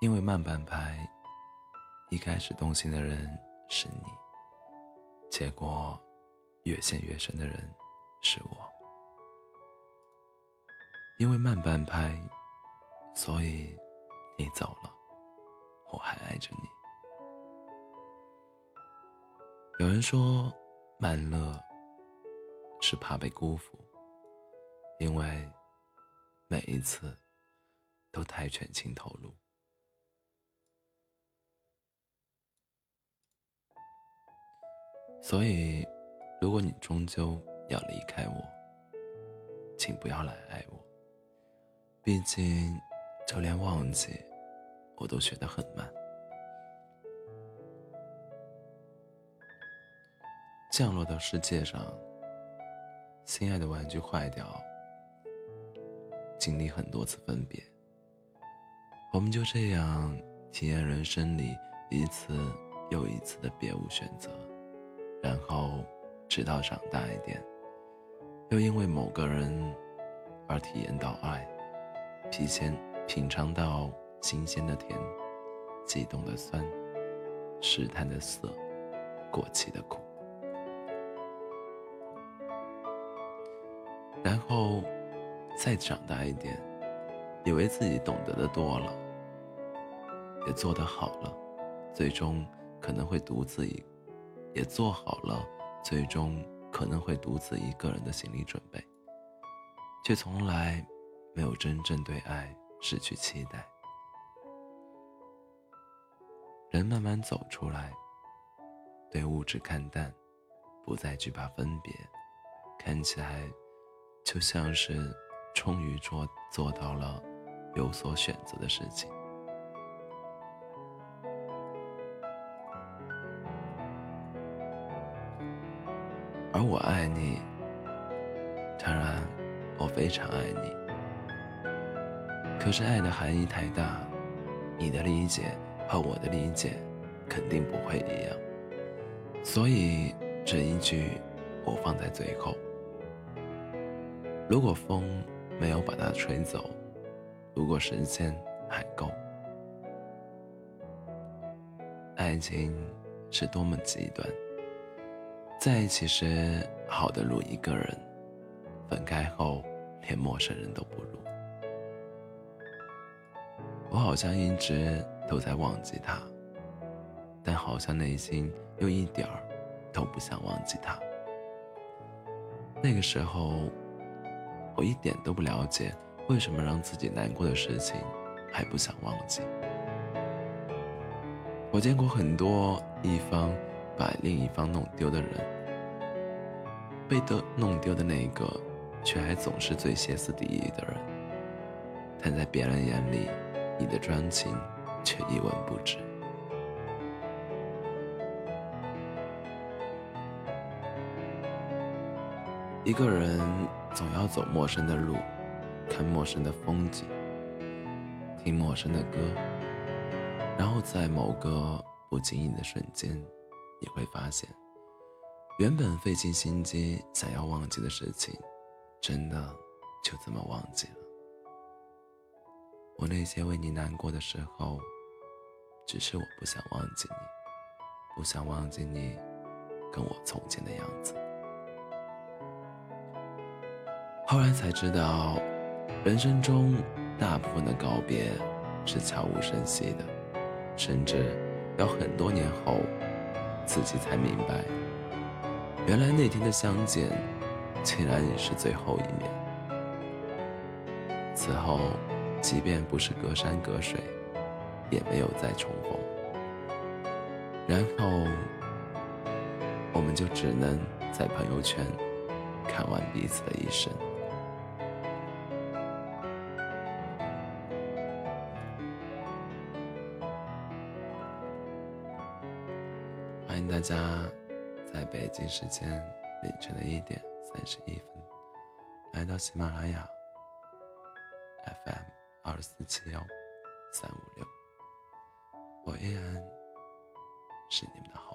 因为慢半拍，一开始动心的人是你，结果越陷越深的人是我。因为慢半拍，所以你走了，我还爱着你。有人说，慢乐是怕被辜负，因为每一次都太全情投入。所以，如果你终究要离开我，请不要来爱我。毕竟，就连忘记，我都学得很慢。降落到世界上，心爱的玩具坏掉，经历很多次分别，我们就这样体验人生里一次又一次的别无选择。然后，直到长大一点，又因为某个人而体验到爱，提前品尝到新鲜的甜，悸动的酸，试探的涩，过期的苦。然后，再长大一点，以为自己懂得的多了，也做得好了，最终可能会独自一。也做好了最终可能会独自一个人的心理准备，却从来没有真正对爱失去期待。人慢慢走出来，对物质看淡，不再惧怕分别，看起来就像是终于做做到了有所选择的事情。而我爱你，当然，我非常爱你。可是爱的含义太大，你的理解和我的理解肯定不会一样。所以这一句我放在最后。如果风没有把它吹走，如果时间还够，爱情是多么极端。在一起时好的如一个人，分开后连陌生人都不如。我好像一直都在忘记他，但好像内心又一点儿都不想忘记他。那个时候，我一点都不了解为什么让自己难过的事情还不想忘记。我见过很多一方。把另一方弄丢的人，被得弄丢的那一个，却还总是最歇斯底里的人。但在别人眼里，你的专情却一文不值。一个人总要走陌生的路，看陌生的风景，听陌生的歌，然后在某个不经意的瞬间。你会发现，原本费尽心机想要忘记的事情，真的就这么忘记了。我那些为你难过的时候，只是我不想忘记你，不想忘记你跟我从前的样子。后来才知道，人生中大部分的告别是悄无声息的，甚至要很多年后。自己才明白，原来那天的相见，竟然也是最后一面。此后，即便不是隔山隔水，也没有再重逢。然后，我们就只能在朋友圈看完彼此的一生。欢迎大家在北京时间凌晨的一点三十一分来到喜马拉雅 FM 二四七幺三五六，我依然是你们的好